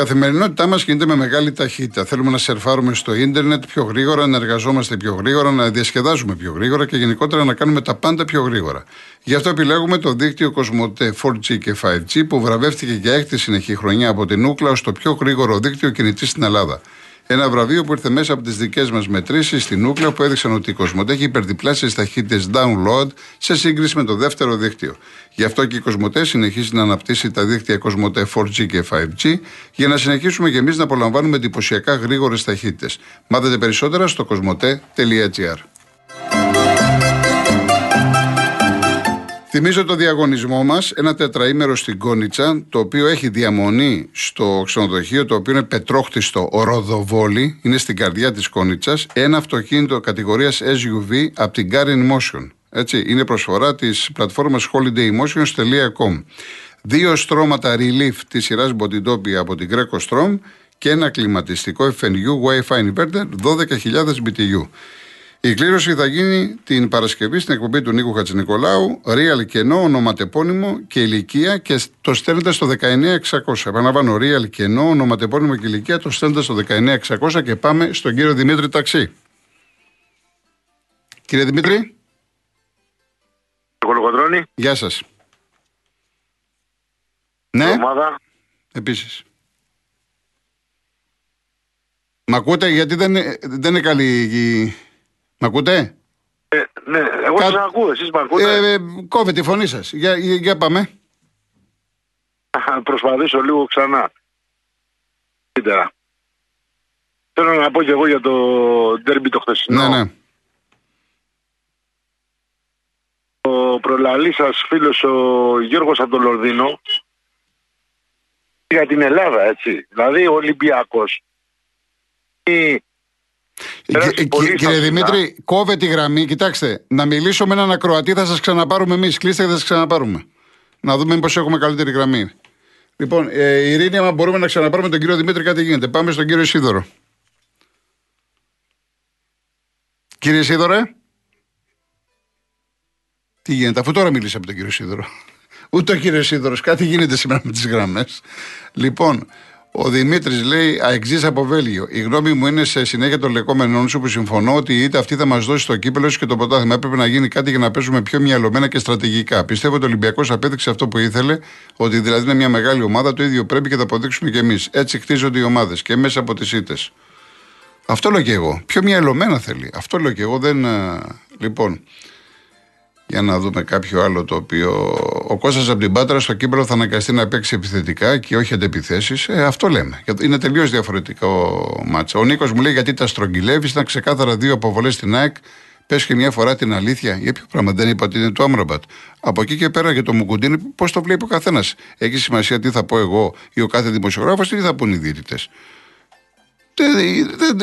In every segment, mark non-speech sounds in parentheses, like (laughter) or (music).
καθημερινότητά μας γίνεται με μεγάλη ταχύτητα. Θέλουμε να σερφάρουμε στο ίντερνετ πιο γρήγορα, να εργαζόμαστε πιο γρήγορα, να διασκεδάζουμε πιο γρήγορα και γενικότερα να κάνουμε τα πάντα πιο γρήγορα. Γι' αυτό επιλέγουμε το δίκτυο Κοσμοτέ 4G και 5G που βραβεύτηκε για έκτη συνεχή χρονιά από την Ούκλα ως το πιο γρήγορο δίκτυο κινητής στην Ελλάδα. Ένα βραβείο που ήρθε μέσα από τις δικές μας μετρήσεις στην Ούκλα που έδειξαν ότι η Κοσμοτέ έχει υπερδιπλάσει ταχύτητε download σε σύγκριση με το δεύτερο δίκτυο. Γι' αυτό και η Κοσμοτέ συνεχίζει να αναπτύσσει τα δίκτυα Κοσμοτέ 4G και 5G για να συνεχίσουμε και εμείς να απολαμβάνουμε εντυπωσιακά γρήγορες ταχύτητε. Μάθετε περισσότερα στο κοσμοτέ.gr. Θυμίζω το διαγωνισμό μας, ένα τετραήμερο στην Κόνιτσα, το οποίο έχει διαμονή στο ξενοδοχείο, το οποίο είναι πετρόχτιστο Ροδοβόλη, είναι στην καρδιά της Κόνιτσας, ένα αυτοκίνητο κατηγορίας SUV από την Garin Motion. Έτσι, είναι προσφορά της πλατφόρμας holidaymotions.com. Δύο στρώματα relief της σειράς Botitopia από την Greco Strom και ένα κλιματιστικό FNU Wi-Fi inverter 12.000 BTU. Η κλήρωση θα γίνει την Παρασκευή στην εκπομπή του Νίκου Χατζηνικολάου, real κενό, ονοματεπώνυμο και ηλικία και το στέλνετε στο 19600. Επαναλαμβάνω, real κενό, ονοματεπώνυμο και ηλικία το στέλνετε στο 19600 και πάμε στον κύριο Δημήτρη Ταξί. Κύριε Δημήτρη. Κολοκοντρώνη. Γεια σας. Ναι. Ομάδα. Επίσης. Μ' ακούτε γιατί δεν, δεν είναι καλή η Μ' ακούτε; Ε, ναι, εγώ Κα... σας ακούω, εσείς μ' ακούτε; Ε, ε, κόβε τη φωνή σας. Για, για, για πάμε. Προσπαθήσω λίγο ξανά. Κοίτα. Θέλω να πω και εγώ για το ντέρμπι το χθεσινό. Ναι, ναι. Ο προλαλής σας φίλος ο Γιώργος από το Λονδίνο για την Ελλάδα, έτσι. Δηλαδή ο Ολυμπιακός Κύριε Δημήτρη, κόβε τη γραμμή. Κοιτάξτε, να μιλήσω με έναν ακροατή, θα σας ξαναπάρουμε εμείς. Κλείστε και θα σας ξαναπάρουμε. Να δούμε μήπως έχουμε καλύτερη γραμμή. Λοιπόν, ε, Ειρήνη, άμα μπορούμε να ξαναπάρουμε τον κύριο Δημήτρη, κάτι γίνεται. Πάμε στον κύριο Σίδωρο. Κύριε Σίδωρε. Τι γίνεται, αφού τώρα μίλησα από τον κύριο Σίδωρο. (laughs) Ούτε ο κύριος Σίδωρο, κάτι γίνεται σήμερα με τις γραμμές. Λοιπόν, ο Δημήτρης λέει αεξή από Βέλγιο. Η γνώμη μου είναι σε συνέχεια των λεκόμενων σου που συμφωνώ ότι είτε αυτή θα μας δώσει το κύπελο και το πρωτάθλημα. Έπρεπε να γίνει κάτι για να παίζουμε πιο μυαλωμένα και στρατηγικά. Πιστεύω ότι ο Ολυμπιακός απέδειξε αυτό που ήθελε, ότι δηλαδή είναι μια μεγάλη ομάδα, το ίδιο πρέπει και θα αποδείξουμε κι εμείς. Έτσι χτίζονται οι ομάδες και μέσα από τις ήττες. Αυτό λέω και εγώ. Πιο μυαλωμένα θέλει. Αυτό λέω και εγώ. Δεν. Λοιπόν, για να δούμε κάποιο άλλο το οποίο. Ο Κώστας από την Πάτρα στο κύπελο θα αναγκαστεί να παίξει επιθετικά και όχι αντεπιθέσεις. Ε, αυτό λέμε. Είναι τελείως διαφορετικό μάτσα. Ο Νίκος μου λέει γιατί τα στρογγυλεύεις. Ήταν ξεκάθαρα δύο αποβολές στην ΑΕΚ. Πες και μια φορά την αλήθεια. Για ποιο πράγμα δεν είπα ότι είναι το Άμραμπατ. Από εκεί και πέρα για το Μουκουντίνη, πώς το βλέπει ο καθένας. Έχει σημασία τι θα πω εγώ ή ο κάθε δημοσιογράφος ή τι θα πούν οι διαιτητές.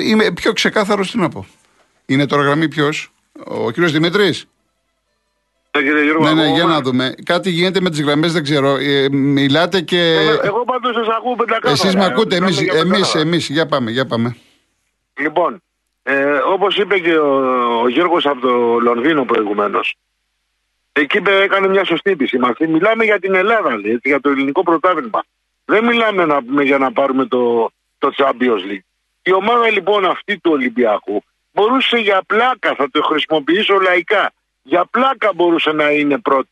Είμαι πιο ξεκάθαρος τι να πω. Είναι τώρα γραμμή ποιος, ο κύριος Δημήτρη. Ναι, ναι, ναι, για να δούμε. Κάτι γίνεται με τις γραμμές, δεν ξέρω. Ε, μιλάτε και. Εγώ πάντως σας ακούω πεντακάθαρα. Εσείς με ακούτε, εμεί, εμείς, εμείς, για πάμε, για πάμε. Λοιπόν, ε, όπως είπε και ο, ο Γιώργος από το Λονδίνο προηγουμένως, εκεί έκανε μια σωστή επισήμανση. Μιλάμε για την Ελλάδα, λέει, για το ελληνικό πρωτάθλημα. Δεν μιλάμε να, για να πάρουμε το, το Champions League. Η ομάδα λοιπόν αυτή του Ολυμπιακού μπορούσε για πλάκα, θα το χρησιμοποιήσω λαϊκά, για πλάκα μπορούσε να είναι πρώτη.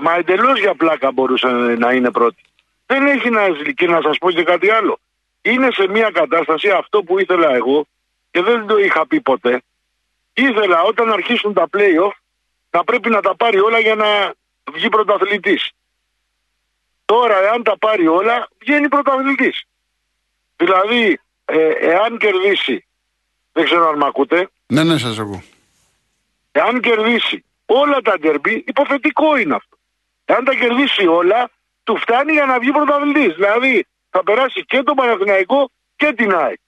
Μα εντελώς για πλάκα μπορούσε να είναι πρώτη. Δεν έχει να και να σας πω και κάτι άλλο. Είναι σε μια κατάσταση αυτό που ήθελα εγώ και δεν το είχα πει ποτέ. Ήθελα όταν αρχίσουν τα play-off να πρέπει να τα πάρει όλα για να βγει πρωταθλητής. Τώρα εάν τα πάρει όλα βγαίνει πρωταθλητής. Δηλαδή ε, εάν κερδίσει, δεν ξέρω αν με ακούτε. Ναι, ναι, σας ακούω. Εάν κερδίσει όλα τα ντερμπή, υποθετικό είναι αυτό. Εάν τα κερδίσει όλα, του φτάνει για να βγει πρωταθλητής. Δηλαδή θα περάσει και τον Παναθηναϊκό και την ΑΕΚ.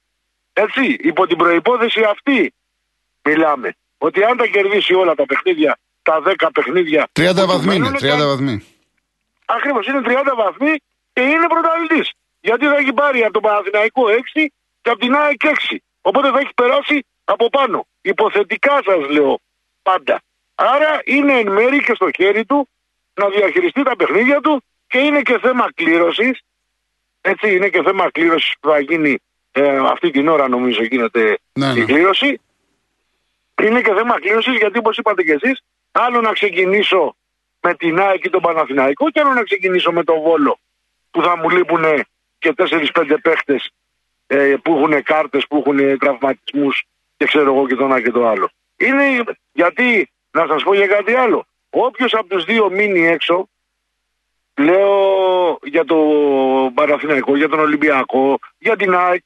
Έτσι, υπό την προπόθεση αυτή μιλάμε. Ότι αν τα κερδίσει όλα τα παιχνίδια, τα 10 παιχνίδια. 30 βαθμοί είναι, 30 βαθμοί. Ακριβώς, είναι 30 βαθμοί και είναι πρωταθλητής. Γιατί θα έχει πάρει από τον Παναθηναϊκό 6 και από την ΑΕΚ 6. Οπότε θα έχει περάσει από πάνω. Υποθετικά σας λέω πάντα. Άρα είναι εν μέρη και στο χέρι του να διαχειριστεί τα παιχνίδια του και είναι και θέμα κλήρωσης Έτσι είναι και θέμα κλήρωσης που θα γίνει ε, αυτή την ώρα νομίζω γίνεται Ναι, ναι. η κλήρωση. Είναι και θέμα κλήρωσης γιατί όπως είπατε και εσείς, άλλο να ξεκινήσω με την ΑΕΚ ή τον Παναθηναϊκό και άλλο να ξεκινήσω με τον Βόλο που θα μου λείπουν και 4-5 παίχτες ε, που έχουν κάρτες, που έχουν τραυματισμούς και ξέρω εγώ και το ένα και το άλλο. Είναι γιατί, να σας πω για κάτι άλλο. Όποιος από τους δύο μείνει έξω, λέω για τον Παναθηναϊκό, για τον Ολυμπιακό, για την ΑΕΚ,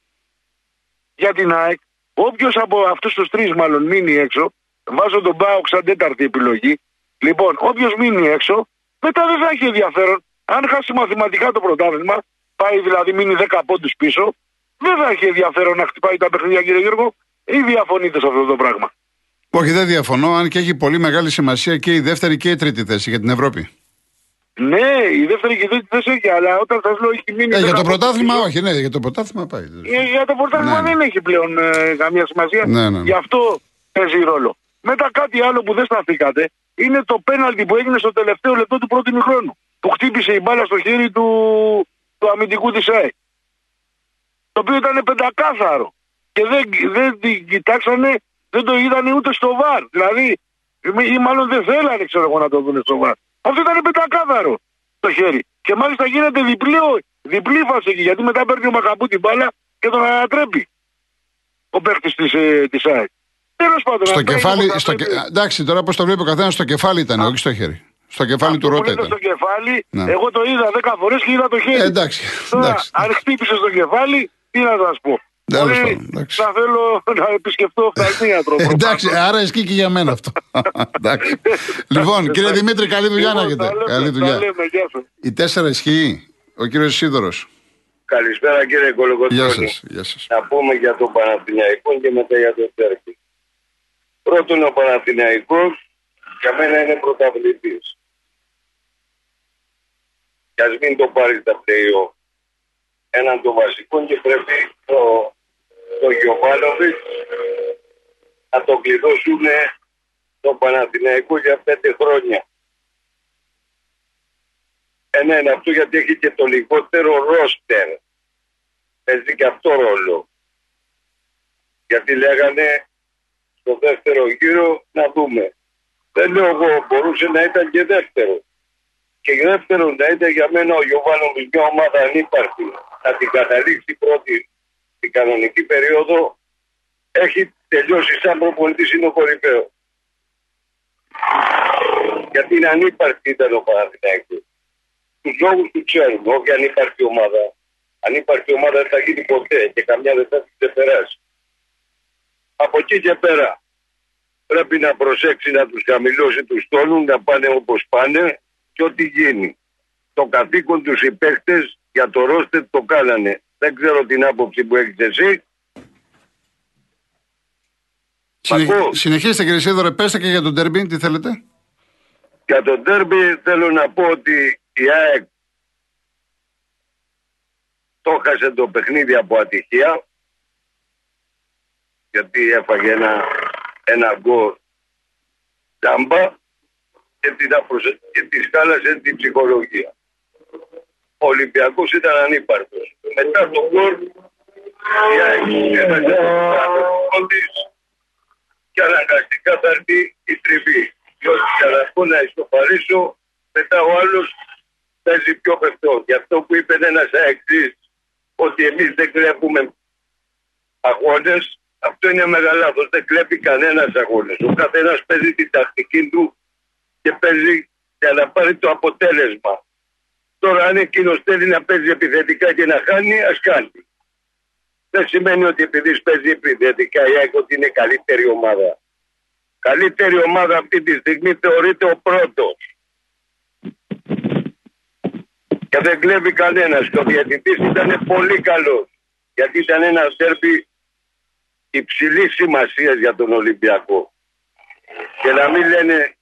για την ΑΕΚ, όποιος από αυτούς τους τρεις μάλλον μείνει έξω, βάζω τον Μπάουξ σαν τέταρτη επιλογή. Λοιπόν, όποιος μείνει έξω, μετά δεν θα έχει ενδιαφέρον. Αν χάσει μαθηματικά το πρωτάθλημα, πάει δηλαδή μείνει 10 πόντους πίσω, δεν θα έχει ενδιαφέρον να χτυπάει τα παιχνίδια, κύριε Γιώργο, ή διαφωνείτε σε αυτό το πράγμα. Όχι, δεν διαφωνώ, αν και έχει πολύ μεγάλη σημασία και η δεύτερη και η τρίτη θέση για την Ευρώπη. Ναι, η δεύτερη και η τρίτη θέση έχει, αλλά όταν σας λέω έχει μείνει. Ε, για 10 το πόντους πρωτάθλημα, πίσω, όχι, ναι, για το πρωτάθλημα πάει. Ε, για το πρωτάθλημα Ναι, ναι. δεν έχει πλέον ε, καμία σημασία. Ναι, ναι. Γι' αυτό παίζει ρόλο. Μετά κάτι άλλο που δεν σταθήκατε είναι το πέναλτι που έγινε στο τελευταίο λεπτό του πρώτου χρόνου. Που χτύπησε η μπάλα στο χέρι του, του αμυντικού της ΑΕΚ. Το οποίο ήταν πεντακάθαρο. Και δεν, δεν την κοιτάξανε, δεν το είδανε ούτε στο βαρ. Δηλαδή, ή μάλλον δεν θέλανε, ξέρω εγώ, να το δουν στο βαρ. Αυτό ήταν πεντακάθαρο το χέρι. Και μάλιστα γίνεται διπλή, διπλή φάση εκεί, γιατί μετά παίρνει ο Μακαμπού την μπάλα και τον ανατρέπει. Ο παίχτης της ε, της ΑΕΚ. Τέλος πάντων, Στο αυτά είναι κεφάλι, που θα στο, πρέπει- κε- εντάξει, τώρα πώ το βλέπει ο καθένας, στο κεφάλι ήταν, όχι στο χέρι. Στο κεφάλι του Αυτό που Ρότα είναι ήταν. στο κεφάλι, Ναι. εγώ το είδα 10 φορές και είδα το χέρι. Ε, εντάξει, Τώρα, εντάξει. αν χτύπησε στο κεφάλι, τι να σας πω. Τέλος Μπορεί πάντων, εντάξει. να θέλω να επισκεφτώ οφθαλμίατρο. Ε, Εντάξει, άρα ισχύει και για μένα αυτό. (laughs) Εντάξει. λοιπόν, κύριε Δημήτρη, καλή δουλειά να έχετε. Καλή δουλειά. λέμε, γεια σας. Η τέσσερα ισχύει. Ο κύριος Σίδωρος. Καλησπέρα κύριε Γεια Κολοκοτρώνη. σας. Γεια σας. Να πούμε για τον Παναθηναϊκό και μετά για τον Τέρκη. Πρώτον ο Παναθηναϊκός για μένα είναι πρωταβλητής. Και ας μην το πάρει στα play έναν των βασικών και πρέπει το, το Γιωβάνοβιτς να το κλειδώσουν το Παναθηναϊκό για πέντε χρόνια. Ένα είναι αυτό γιατί έχει και το λιγότερο ρόστερ. Παίζει και αυτό ρόλο. Γιατί λέγανε στο δεύτερο γύρο να δούμε. Δεν λέω εγώ, μπορούσε να ήταν και δεύτερο. Και δεύτερο να ήταν για μένα ο Γιωβάνο μια ομάδα ανύπαρκτη. Να την καταλήξει πρώτη την κανονική περίοδο έχει τελειώσει σαν προπονητής είναι ο κορυφαίος. Γιατί είναι ανύπαρκτη ήταν ο Παναθηναϊκός. Τους λόγους του ξέρουμε, όχι ανύπαρκτη ομάδα. Ανύπαρκτη ομάδα δεν θα γίνει ποτέ και καμιά δεν θα την ξεπεράσει. Από εκεί και πέρα πρέπει να προσέξει να τους χαμηλώσει τους τόνους, να πάνε όπως πάνε και ό,τι γίνει. Το καθήκον τους οι παίκτες για το ρόστερ το κάνανε. Δεν ξέρω την άποψη που έχεις εσύ. Συνε- Ακούω. Συνεχίστε κύριε Σίδωρο, πέστε και για τον Τερμπίν, τι θέλετε. Για τον τέρμπι θέλω να πω ότι η ΑΕΚ το χάσε το παιχνίδι από ατυχία γιατί έφαγε ένα, ένα γκολ τζάμπα και, την απροσε... και της χάλασε την ψυχολογία. Ο Ολυμπιακός ήταν ανύπαρκτος. Μετά το γκολ η ΑΕΚ έφαγε το γκολ της και αναγκαστικά θα έρθει η τριβή. Διότι για να πω να ισοπαρίσω, μετά ο άλλος παίζει πιο παιχτό. Γι' αυτό που είπε ένα αεξή ότι εμείς δεν κλέπουμε αγώνες, αυτό είναι μεγάλο λάθος. Δεν κλέπει κανένας αγώνες. Ο καθένας παίζει την τακτική του και παίζει για να πάρει το αποτέλεσμα. Τώρα, αν εκείνος θέλει να παίζει επιθετικά και να χάνει, ας κάνει. Δεν σημαίνει ότι επειδή παίζει επιθετικά η ΑΕΚ ότι είναι καλύτερη ομάδα. Καλύτερη ομάδα αυτή τη στιγμή θεωρείται ο πρώτος. Και δεν κλέβει κανένας. Και ο διαιτητής ήταν πολύ καλός. Γιατί ήταν ένας ντέρμπι υψηλής σημασίας για τον Ολυμπιακό. Και να μην λένε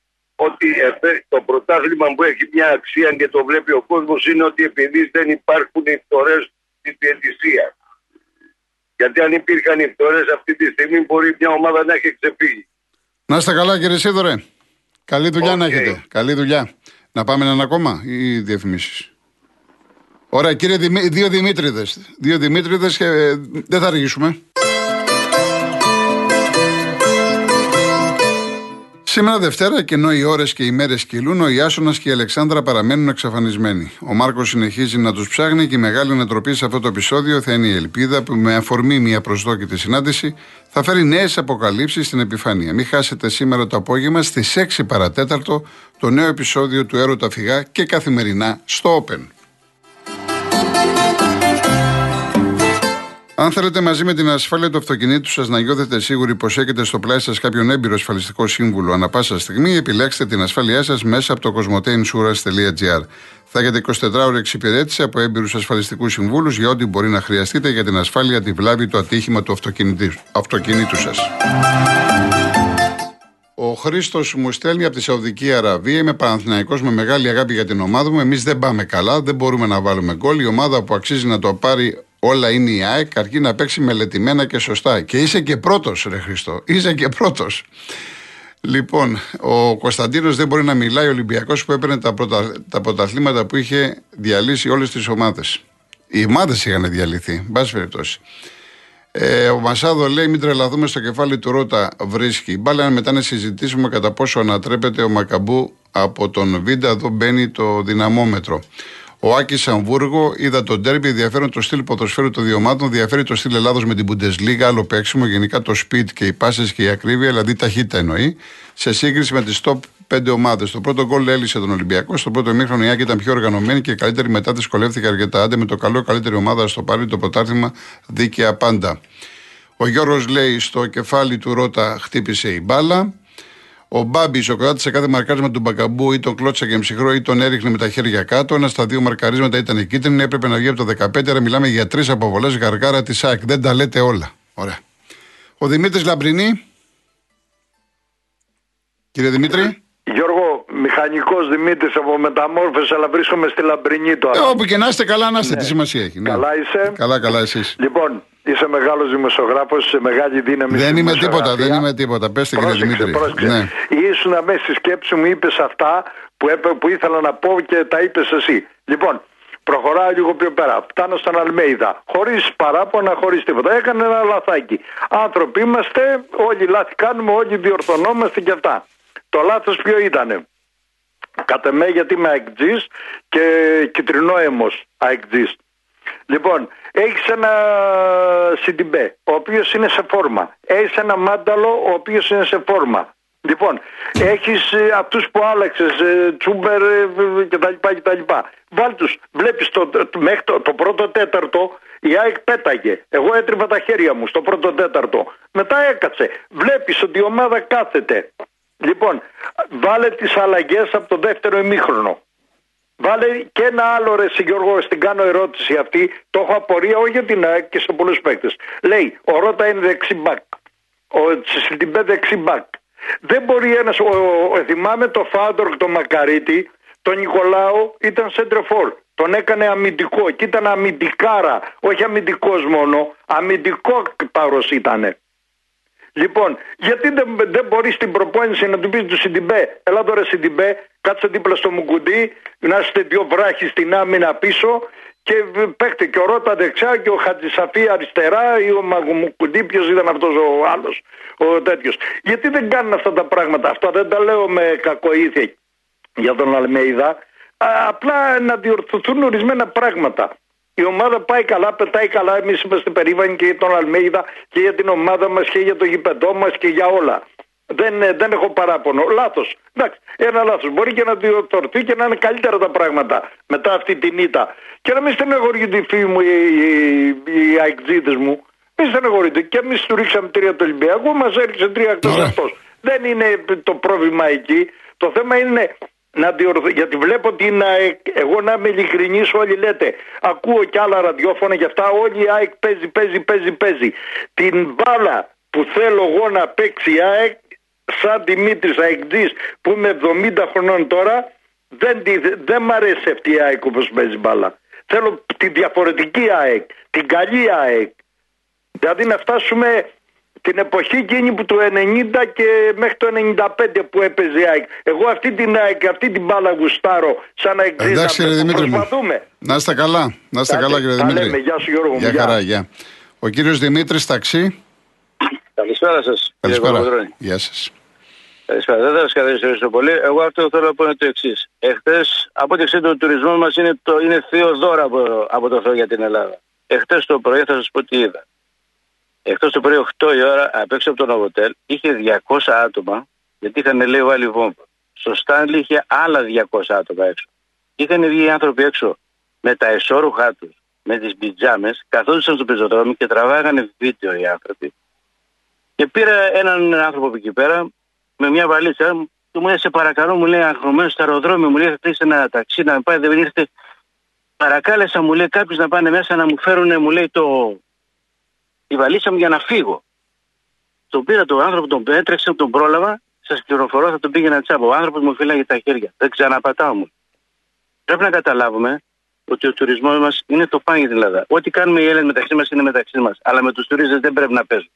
ότι εφέ- το πρωτάθλημα που έχει μια αξία και το βλέπει ο κόσμος είναι ότι επειδή δεν υπάρχουν οι φθορές της διαιτησίας. Γιατί αν υπήρχαν οι φθορές αυτή τη στιγμή μπορεί μια ομάδα να έχει ξεφύγει. Να είστε καλά κύριε Ισίδωρε. Καλή δουλειά να Οκ. έχετε. Καλή δουλειά. Να πάμε έναν ακόμα ή διαφημίσεις; Ωραία, κύριε Δημή, δύο Δημήτριδες. Δύο Δημήτριδες και ε, δεν θα αργήσουμε. Σήμερα Δευτέρα, και ενώ οι ώρες και οι μέρες κυλούν, ο Ιάσονας και η Αλεξάνδρα παραμένουν εξαφανισμένοι. Ο Μάρκος συνεχίζει να τους ψάχνει και η μεγάλη ανατροπή σε αυτό το επεισόδιο θα είναι η ελπίδα που με αφορμή μια προσδόκητη συνάντηση θα φέρει νέες αποκαλύψεις στην επιφάνεια. Μην χάσετε σήμερα το απόγευμα στις 6 παρατέταρτο το νέο επεισόδιο του Έρωτα Φυγά και καθημερινά στο Open. Αν θέλετε μαζί με την ασφάλεια του αυτοκινήτου σας να νιώθετε σίγουροι πως έχετε στο πλάι σας κάποιον έμπειρο ασφαλιστικό σύμβουλο ανα πάσα στιγμή, επιλέξτε την ασφάλειά σας μέσα από το cosmoteinsurance.gr. Θα έχετε 24 ώρε εξυπηρέτηση από έμπειρους ασφαλιστικούς συμβούλους για ό,τι μπορεί να χρειαστείτε για την ασφάλεια, τη βλάβη, το ατύχημα του αυτοκινήτου σας. Ο Χρήστος μου στέλνει από τη Σαουδική Αραβία. Είμαι Παναθηναϊκός με μεγάλη αγάπη για την ομάδα μου. Εμείς δεν πάμε καλά, δεν μπορούμε να βάλουμε γκολ. Η ομάδα που αξίζει να το πάρει όλα είναι η ΑΕΚ, αρκεί να παίξει μελετημένα και σωστά. Και είσαι και πρώτος, Ρε Χριστό. Είσαι και πρώτος. Λοιπόν, ο Κωνσταντίνος δεν μπορεί να μιλάει. Ο Ολυμπιακός που έπαιρνε τα, πρωτα, τα πρωταθλήματα που είχε διαλύσει όλες τις ομάδες. Οι ομάδες είχαν διαλυθεί, εν πάση περιπτώσει. Ε, ο Μασάδο λέει: Μην τρελαθούμε στο κεφάλι του Ρότα βρίσκει. Μπάλα μετά να συζητήσουμε κατά πόσο ανατρέπεται ο Μακαμπού από τον Βίντα. Εδώ μπαίνει το δυναμόμετρο. Ο Άκης Αμβούργο είδα τον τέρμπι, ενδιαφέρον το στυλ ποδοσφαίρου των δύο ομάδων, διαφέρει το στυλ Ελλάδος με την Bundesliga, άλλο παίξιμο, γενικά το speed και οι πάσε και η ακρίβεια, δηλαδή ταχύτητα εννοεί, σε σύγκριση με τις top 5 ομάδες. Το πρώτο γκολ έλυσε τον Ολυμπιακό. Στο πρώτο μήχρονο η Άκη ήταν πιο οργανωμένη και καλύτερη μετά δυσκολεύτηκε αρκετά. Άντε με το καλό, καλύτερη ομάδα στο πάρει το πρωτάθλημα δίκαια πάντα. Ο Γιώργος λέει στο κεφάλι του Ρότα χτύπησε η μπάλα. Ο Μπάμπη, ο κράτη σε κάθε μαρκάρισμα του Μπακαμπού ή τον κλώτσα και ψυχρό ή τον έριχνε με τα χέρια κάτω. Ένα στα δύο μαρκαρίσματα ήταν η κίτρινη, έπρεπε να βγει από το 15. Άρα μιλάμε για τρεις αποβολές γαργάρα της ΣΑΚ. Δεν τα λέτε όλα. Ωραία. Ο Δημήτρης Λαμπρινή. Κύριε Δημήτρη. Γιώργο, μηχανικός Δημήτρης από μεταμόρφωση, αλλά βρίσκομαι στη Λαμπρινή τώρα. Ε, όπου και να είστε, καλά να είστε. Ναι. Τι σημασία έχει. Ναι. Καλά είσαι. Καλά, καλά, εσείς. Λοιπόν, Είσαι μεγάλος δημοσιογράφος, σε μεγάλη δύναμη. Δεν είμαι τίποτα, δεν είμαι τίποτα. Πετε κύριε Δημήτρη. Ναι. Ήσουν μέσα στη σκέψη μου, είπες αυτά που, έπε, που ήθελα να πω και τα είπες εσύ. Λοιπόν, προχωράω λίγο πιο πέρα. Φτάνω στον Αλμέιδα. Χωρίς παράπονα, χωρίς τίποτα. Έκανε ένα λαθάκι. Άνθρωποι είμαστε, όλοι λάθη κάνουμε, όλοι διορθωνόμαστε και αυτά. Το λάθος ποιο ήταν. Κατ' εμέ γιατί είμαι αεκτζής και κυτρινό έμος αεκτζής. Λοιπόν, έχεις ένα Σιντιμπέ, ο οποίος είναι σε φόρμα. Έχεις ένα Μάνταλο, ο οποίος είναι σε φόρμα. Λοιπόν, έχεις ε, αυτούς που άλλαξες, ε, Τσούμπερ ε, κτλ. κτλ. Βάλ τους. Βλέπεις το, μέχρι το, το πρώτο τέταρτο η ΑΕΚ πέταγε. Εγώ έτριβα τα χέρια μου στο πρώτο τέταρτο. Μετά έκατσε. Βλέπεις ότι η ομάδα κάθεται. Λοιπόν, βάλε τις αλλαγές από το δεύτερο ημίχρονο. Βάλε και ένα άλλο ρε Γιώργο, στην κάνω ερώτηση αυτή. Το έχω απορία όχι για την ΑΕΚ και σε πολλούς παίκτες. Λέει, ο Ρότα είναι δεξί μπακ. Ο Σιντιμπέ δεξί μπακ. Δεν μπορεί ένα. Θυμάμαι το Φάντορ, το Μακαρίτη, τον Νικολάου ήταν σεντρεφόρ. Τον έκανε αμυντικό και ήταν αμυντικάρα. Όχι αμυντικός μόνο. Αμυντικό πάρος ήτανε. Λοιπόν, γιατί δεν, δεν μπορείς στην προπόνηση να του πεις του Σιντιμπέ, Ελά τώρα Σιντιμπέ, κάτσε δίπλα στο Μουκουντή, να είστε δύο βράχοι στην άμυνα πίσω και παίχτε και ο Ρότα δεξιά και ο Χατζησαφή αριστερά ή ο Μαγουμουκουντή, ποιος ήταν αυτός ο άλλος, ο τέτοιος. Γιατί δεν κάνουν αυτά τα πράγματα. Αυτά δεν τα λέω με κακοήθεια για τον Αλμέιδα. Απλά να διορθωθούν ορισμένα πράγματα. Η ομάδα πάει καλά, πετάει καλά. Εμείς είμαστε περήφανοι και για τον Αλμέιδα και για την ομάδα μας και για το γηπεδό μας και για όλα. Δεν, ε, δεν έχω παράπονο. Λάθος. Εντάξει, ένα λάθος. Μπορεί και να διορθωθεί και να είναι καλύτερα τα πράγματα μετά αυτή την ήττα. Και να μην στενεχωρεί τη φίλη μου, οι, οι, οι μου. Μην στενεχωρείτε. Και εμείς του ρίξαμε τρία το Ολυμπιακό, μας έριξε τρία εκτός αυτό. Δεν είναι το πρόβλημα εκεί. Το θέμα είναι να διορθω... γιατί βλέπω ότι είναι, εγώ να είμαι ειλικρινής, όλοι λέτε. Ακούω και άλλα ραδιόφωνα γι' αυτά. Όλοι η ΑΕΚ παίζει, παίζει, παίζει, παίζει. Την μπάλα που θέλω εγώ να παίξει η ΑΕΚ, σαν Δημήτρης Αεκτζή που είμαι 70 χρονών τώρα, δεν, δεν μ' αρέσει αυτή η ΑΕΚ όπως παίζει μπάλα. Θέλω τη διαφορετική ΑΕΚ, την καλή ΑΕΚ. Δηλαδή να φτάσουμε την εποχή εκείνη που του 90 και μέχρι το 95 που έπαιζε η ΑΕΚ. Εγώ αυτή την ΑΕΚ, αυτή την μπάλα γουστάρω σαν να εξήγησα. Εντάξει, κύριε Δημήτρη. μου. Προσπαθούμε. Να είστε καλά. Να είστε Άντε, καλά, κύριε τα Δημήτρη. λέμε. Γεια σου, Γιώργο μου. Γεια Γεια. χαρά, γεια. Ο κύριος Δημήτρης Ταξί. Καλησπέρα σας. Καλησπέρα. Γεια σας. Καλησπέρα. Δεν θα σας καθυστερήσω πολύ. Εγώ αυτό θέλω να πω είναι το εξής. Εχθές, από ό,τι ξέρετε, ο τουρισμό μας είναι, το, είναι θείο δώρα από, από το Θεό για την Ελλάδα. Εχθές το πρωί θα σας πω τι είδα. Εχθέ το πρωί 8 η ώρα απ' έξω από το Νοβοτέλ είχε 200 άτομα γιατί είχαν λέει βάλει βόμβα. Στο Στάνλι είχε άλλα 200 άτομα έξω. Είχαν βγει οι άνθρωποι έξω με τα εσώρουχά τους, με τις πιτζάμες, καθόντουσαν στο πεζοδρόμιο και τραβάγανε βίντεο οι άνθρωποι. Και πήρα έναν άνθρωπο από εκεί πέρα με μια βαλίτσα και μου λέει: Σε παρακαλώ, μου λέει αγχωμένος στο αεροδρόμιο, μου λέει: Θα κλείσει ένα ταξί να με πάει, δεν ήρθε. Παρακάλεσα, μου λέει κάποιου να πάνε μέσα να μου φέρουν, μου λέει το. Τη βαλίτσα μου για να φύγω. Τον πήρα τον άνθρωπο, τον έτρεξε, τον πρόλαβα. Σας πληροφορώ, θα τον πήγαινα τσάπα. Ο άνθρωπος μου φύλαγε τα χέρια. Δεν ξαναπατάω μου. Πρέπει να καταλάβουμε ότι ο τουρισμός μας είναι το πάνε για την Ελλάδα. Ό,τι κάνουμε οι Έλληνες μεταξύ μας είναι μεταξύ μας. Αλλά με τους τουρίστες δεν πρέπει να παίζουν.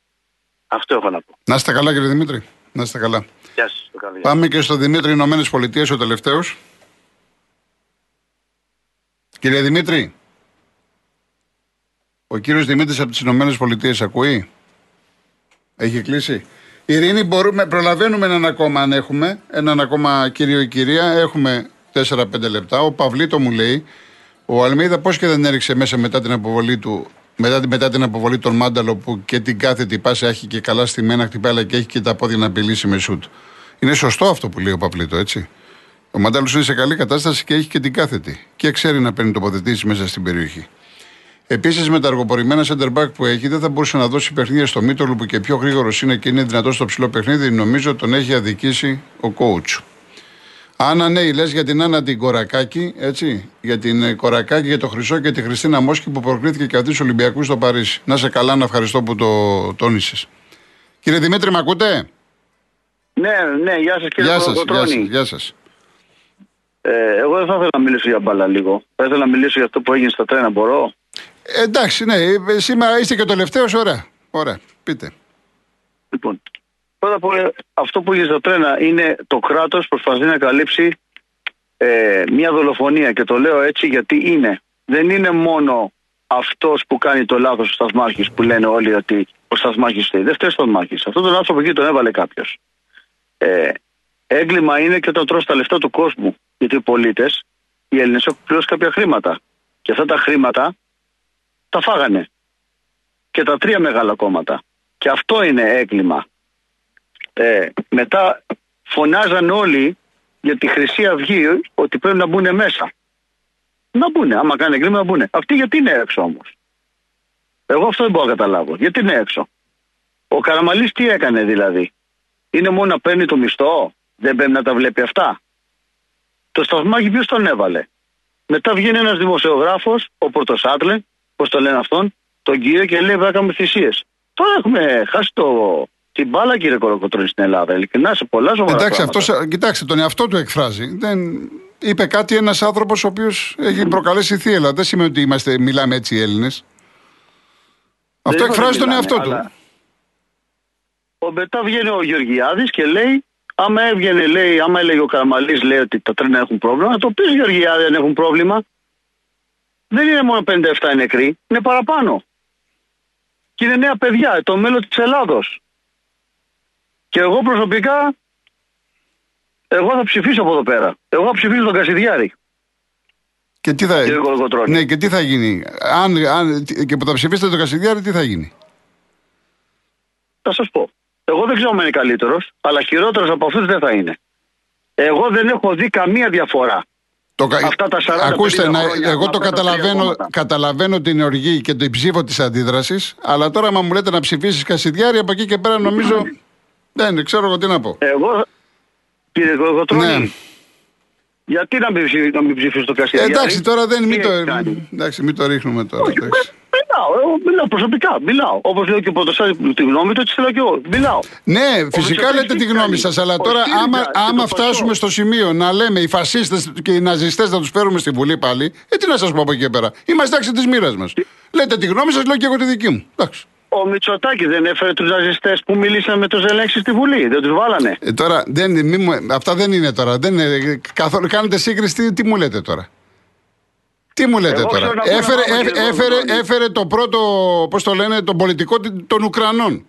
Αυτό έχω να πω. Να είστε καλά, κύριε Δημήτρη. Να είστε καλά. Γεια σας. Το καλό. Πάμε και στο Δημήτρη Ηνωμένες Πολιτείες, ο τελευταίος. Κύριε Δημήτρη, ο κύριος Δημήτρης από τις Ηνωμένες Πολιτείες ακούει; Έχει κλείσει; Ειρήνη, μπορούμε, προλαβαίνουμε έναν ακόμα αν έχουμε. Έναν ακόμα κύριο ή κυρία. Έχουμε 4-5 λεπτά. Ο Παυλίτο μου λέει, ο Αλμίδα πώς και δεν έριξε μέσα μετά την αποβολή του. Μετά, την- μετά την αποβολή των Μάνταλο που και την κάθετη πάσα έχει και καλά στημένα χτυπάει αλλά και έχει και τα πόδια να απειλήσει με σουτ. Είναι σωστό αυτό που λέει ο Παπλίτο, έτσι. Ο Μάνταλος είναι σε καλή κατάσταση και έχει και την κάθετη. Και ξέρει να παίρνει τοποθετήσεις μέσα στην περιοχή. Επίσης, με τα αργοπορημένα center back που έχει, δεν θα μπορούσε να δώσει παιχνίδια στο Μήτρολο που και πιο γρήγορος είναι και είναι δυνατό στο ψηλό παιχνίδι. Νομίζω τον έχει αδικήσει ο coach. Άννα, ναι, λες για την Άννα την Κορακάκη, έτσι; Για την ε, Κορακάκη, για το Χρυσό και τη Χριστίνα Μόσκη που προκλήθηκε και αυτής στου Ολυμπιακούς στο Παρίσι. Να σε καλά, να ευχαριστώ που το τόνισες. Κύριε Δημήτρη, με ακούτε; Ναι, ναι, γεια σας κύριε Γεια σας, γεια Κολοκοτρώνη. σας, γεια σας. Ε, εγώ δεν θα ήθελα να μιλήσω για μπάλα λίγο. Θα ήθελα να μιλήσω για αυτό που έγινε στα τρένα. Μπορώ; Ε, εντάξει, ναι, ε, σήμερα είστε και ο τελευταίος, ωραία. Ωραία, πείτε. Λοιπόν, πρώτα απ' όλα, αυτό που έγινε στα τρένα είναι το κράτος προσπαθεί να καλύψει ε, μια δολοφονία. Και το λέω έτσι γιατί είναι. Δεν είναι μόνο αυτός που κάνει το λάθος ο Σταθμάρχης που λένε όλοι ότι ο Σταθμάρχης φταίει. Δεν φταίει ο Σταθμάρχης. Αυτό τον άνθρωπο εκεί τον έβαλε κάποιος. Ε, έγκλημα είναι και όταν τρως τα λεφτά του κόσμου. Γιατί οι πολίτες, οι Έλληνες έχουν πληρώσει κάποια χρήματα. Και αυτά τα χρήματα τα φάγανε. Και τα τρία μεγάλα κόμματα. Και αυτό είναι έγκλημα. Ε, μετά φωνάζαν όλοι για τη Χρυσή Αυγή ότι πρέπει να μπουν μέσα. Να μπουν. Άμα κάνει έγκλημα να μπουν. Αυτοί γιατί είναι έξω όμως; Εγώ αυτό δεν μπορώ να καταλάβω. Γιατί είναι έξω; Ο Καραμαλής τι έκανε δηλαδή; Είναι μόνο να παίρνει το μισθό; Δεν πρέπει να τα βλέπει αυτά; Το σταθμάκι ποιος τον έβαλε; Μετά βγαίνει ένας δημοσιογράφος, ο Πορτοσάτλε, πώς το λένε αυτόν, τον κύριο και λέει: Πρέπει να κάνουμε θυσίες. Τώρα έχουμε χάσει το, την μπάλα, κύριε Κοροκοτρόνη, στην Ελλάδα. Ειλικρινά σε πολλά σοβαρά Εντάξει, πράγματα. αυτός, κοιτάξτε, τον εαυτό του εκφράζει. Δεν... Είπε κάτι ένας άνθρωπος ο οποίος έχει προκαλέσει θύελα. Δεν σημαίνει ότι είμαστε, μιλάμε έτσι οι Έλληνες. Αυτό είπα εκφράζει δεν τον μιλάμε, εαυτό του. αλλά- Ο μετά βγαίνει ο Γεωργιάδης και λέει, άμα έβγαινε, λέει, άμα έλεγε ο Καραμαλής, λέει ότι τα τρένα έχουν πρόβλημα, να το πεις Γεωργιάδη αν έχουν πρόβλημα. Δεν είναι μόνο 57 οι νεκροί, είναι παραπάνω. Και είναι νέα παιδιά, το μέλλον της Ελλάδος. Και εγώ προσωπικά, εγώ θα ψηφίσω από εδώ πέρα. Εγώ θα ψηφίσω τον Κασιδιάρη. Και τι θα, Κύριε Κολοκοτρώνη. ναι, και τι θα γίνει. Αν, αν, και που θα ψηφίσετε τον Κασιδιάρη, τι θα γίνει; Θα σας πω. Εγώ δεν ξέρω αν είναι καλύτερος, αλλά χειρότερος από αυτούς δεν θα είναι. Εγώ δεν έχω δει καμία διαφορά. Το, κα- Αυτά τα 40-50 Ακούστε, να, χρόνια, εγώ με το αυτά τα τρία καταλαβαίνω, κόμματα. καταλαβαίνω την οργή και την ψήφο της αντίδρασης, αλλά τώρα, άμα μου λέτε να ψηφίσεις Κασιδιάρη, από εκεί και πέρα νομίζω. Δεν ξέρω εγώ τι να πω. Εγώ, κύριε Κολοκοτρώνη, Ναι. γιατί να μην, ψηφί- να μην ψηφίσω το Ε, Κασιδιάρη; εντάξει, τώρα δεν Τι μην το, έχεις κάνει; εντάξει, μην το ρίχνουμε τώρα. Όχι, εντάξει. με- μιλάω, εγώ μιλάω προσωπικά, μιλάω. Όπως λέω και ο Πρωτοσάλτη τη γνώμη του, έτσι θέλω και εγώ. Μιλάω. Ναι, φυσικά Μητσοτάκης λέτε τι τη γνώμη κάνει; σας, αλλά Ο τώρα ΣΥΡΙΖΑ άμα, και άμα το φτάσουμε Πασόκ. στο σημείο να λέμε οι φασίστες και οι ναζιστές να τους φέρουμε στην Βουλή πάλι, ε, τι να σας πω από εκεί και πέρα. Είμαστε τάξη τη μοίρα μας. Λέτε τη γνώμη σας, λέω και εγώ τη δική μου. Εντάξει. ο Μητσοτάκη δεν έφερε τους ναζιστές που μίλησαν με τους Ζελέξη στη Βουλή. Δεν τους βάλανε. Ε, τώρα, δεν, μη μου- αυτά δεν είναι τώρα. Δεν είναι, καθόλου, κάνετε σύγκριση, τι, τι μου λέτε τώρα; Τι μου λέτε Εγώ τώρα; ξέρω να πω Έφερε, ένα πράγμα, έφ- κύριε έφερε, Βαρδονή. έφερε το πρώτο, πώς το λένε, τον πολιτικό των Ουκρανών.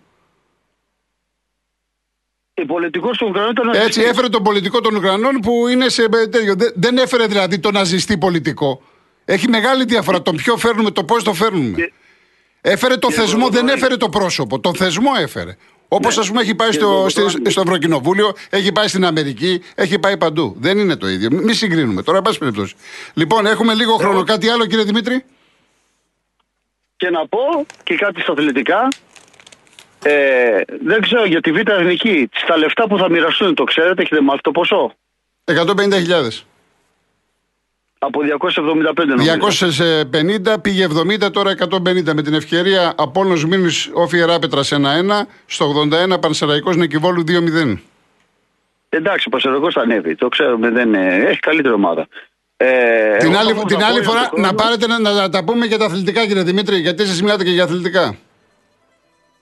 Η πολιτικός του Ουκρανού ήταν Έτσι, ναζιστής. έφερε τον πολιτικό των Ουκρανών που είναι σε ε, τέτοιο. Δεν, δεν έφερε δηλαδή τον ναζιστή πολιτικό. Έχει μεγάλη διαφορά τον ποιο φέρνουμε, το πώς το φέρνουμε. Και- Έφερε το Κύριε θεσμό, δεν Βαρδονή. έφερε το πρόσωπο. Τον θεσμό έφερε. Όπως Ναι. ας πούμε έχει πάει Κύριε στο, στη- Βαρδονή. στο Ευρωκοινοβούλιο, έχει πάει στην Αμερική, έχει πάει παντού. Δεν είναι το ίδιο. Μη συγκρίνουμε. Τώρα, εν πάση περιπτώσει. Λοιπόν, έχουμε λίγο χρόνο. Κάτι άλλο, κύριε Δημήτρη; Και να πω και κάτι στα αθλητικά. Ε, δεν ξέρω για τη Β' Εθνική. Στα λεφτά που θα μοιραστούν, το ξέρετε, έχετε μάθει το ποσό; 150.000. Από 275 νομίζω. 250 πήγε 70, τώρα 150. Με την ευκαιρία Απόλλωνος Μήνους Όφη Εράπετρας 1-1. Στο 81 Πανσεραϊκός Νικηβόλου 2-0. Εντάξει, ο Πασεροκός θα ανέβει. Το ξέρουμε, δεν είναι. Έχει καλύτερη ομάδα. Ε, Την εγώ άλλη, θα πω την στα άλλη πόδια φορά του να χρόνου. πάρετε να, να τα πούμε για τα αθλητικά κύριε Δημήτρη, γιατί εσείς μιλάτε και για αθλητικά.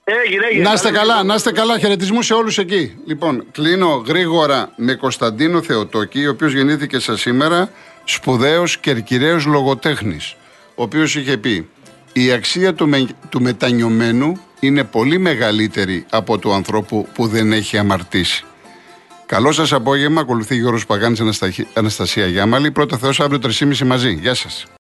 Έγινε, έγινε. Να είστε καλά, να είστε καλά. Χαιρετισμού σε όλους εκεί. Λοιπόν, κλείνω γρήγορα με Κωνσταντίνο Θεοτόκη, ο οποίος γεννήθηκε σα σήμερα, σπουδαίος κερκυραίος λογοτέχνης. Ο οποίος είχε πει: Η αξία του, με, του μετανιωμένου είναι πολύ μεγαλύτερη από του ανθρώπου που δεν έχει αμαρτήσει. Καλό σας απόγευμα. Ακολουθεί Γιώργος Παγάνης Ανασταχ- Αναστασία Γιάμαλη. Πρώτα Θεός αύριο 3.30 μαζί. Γεια σας.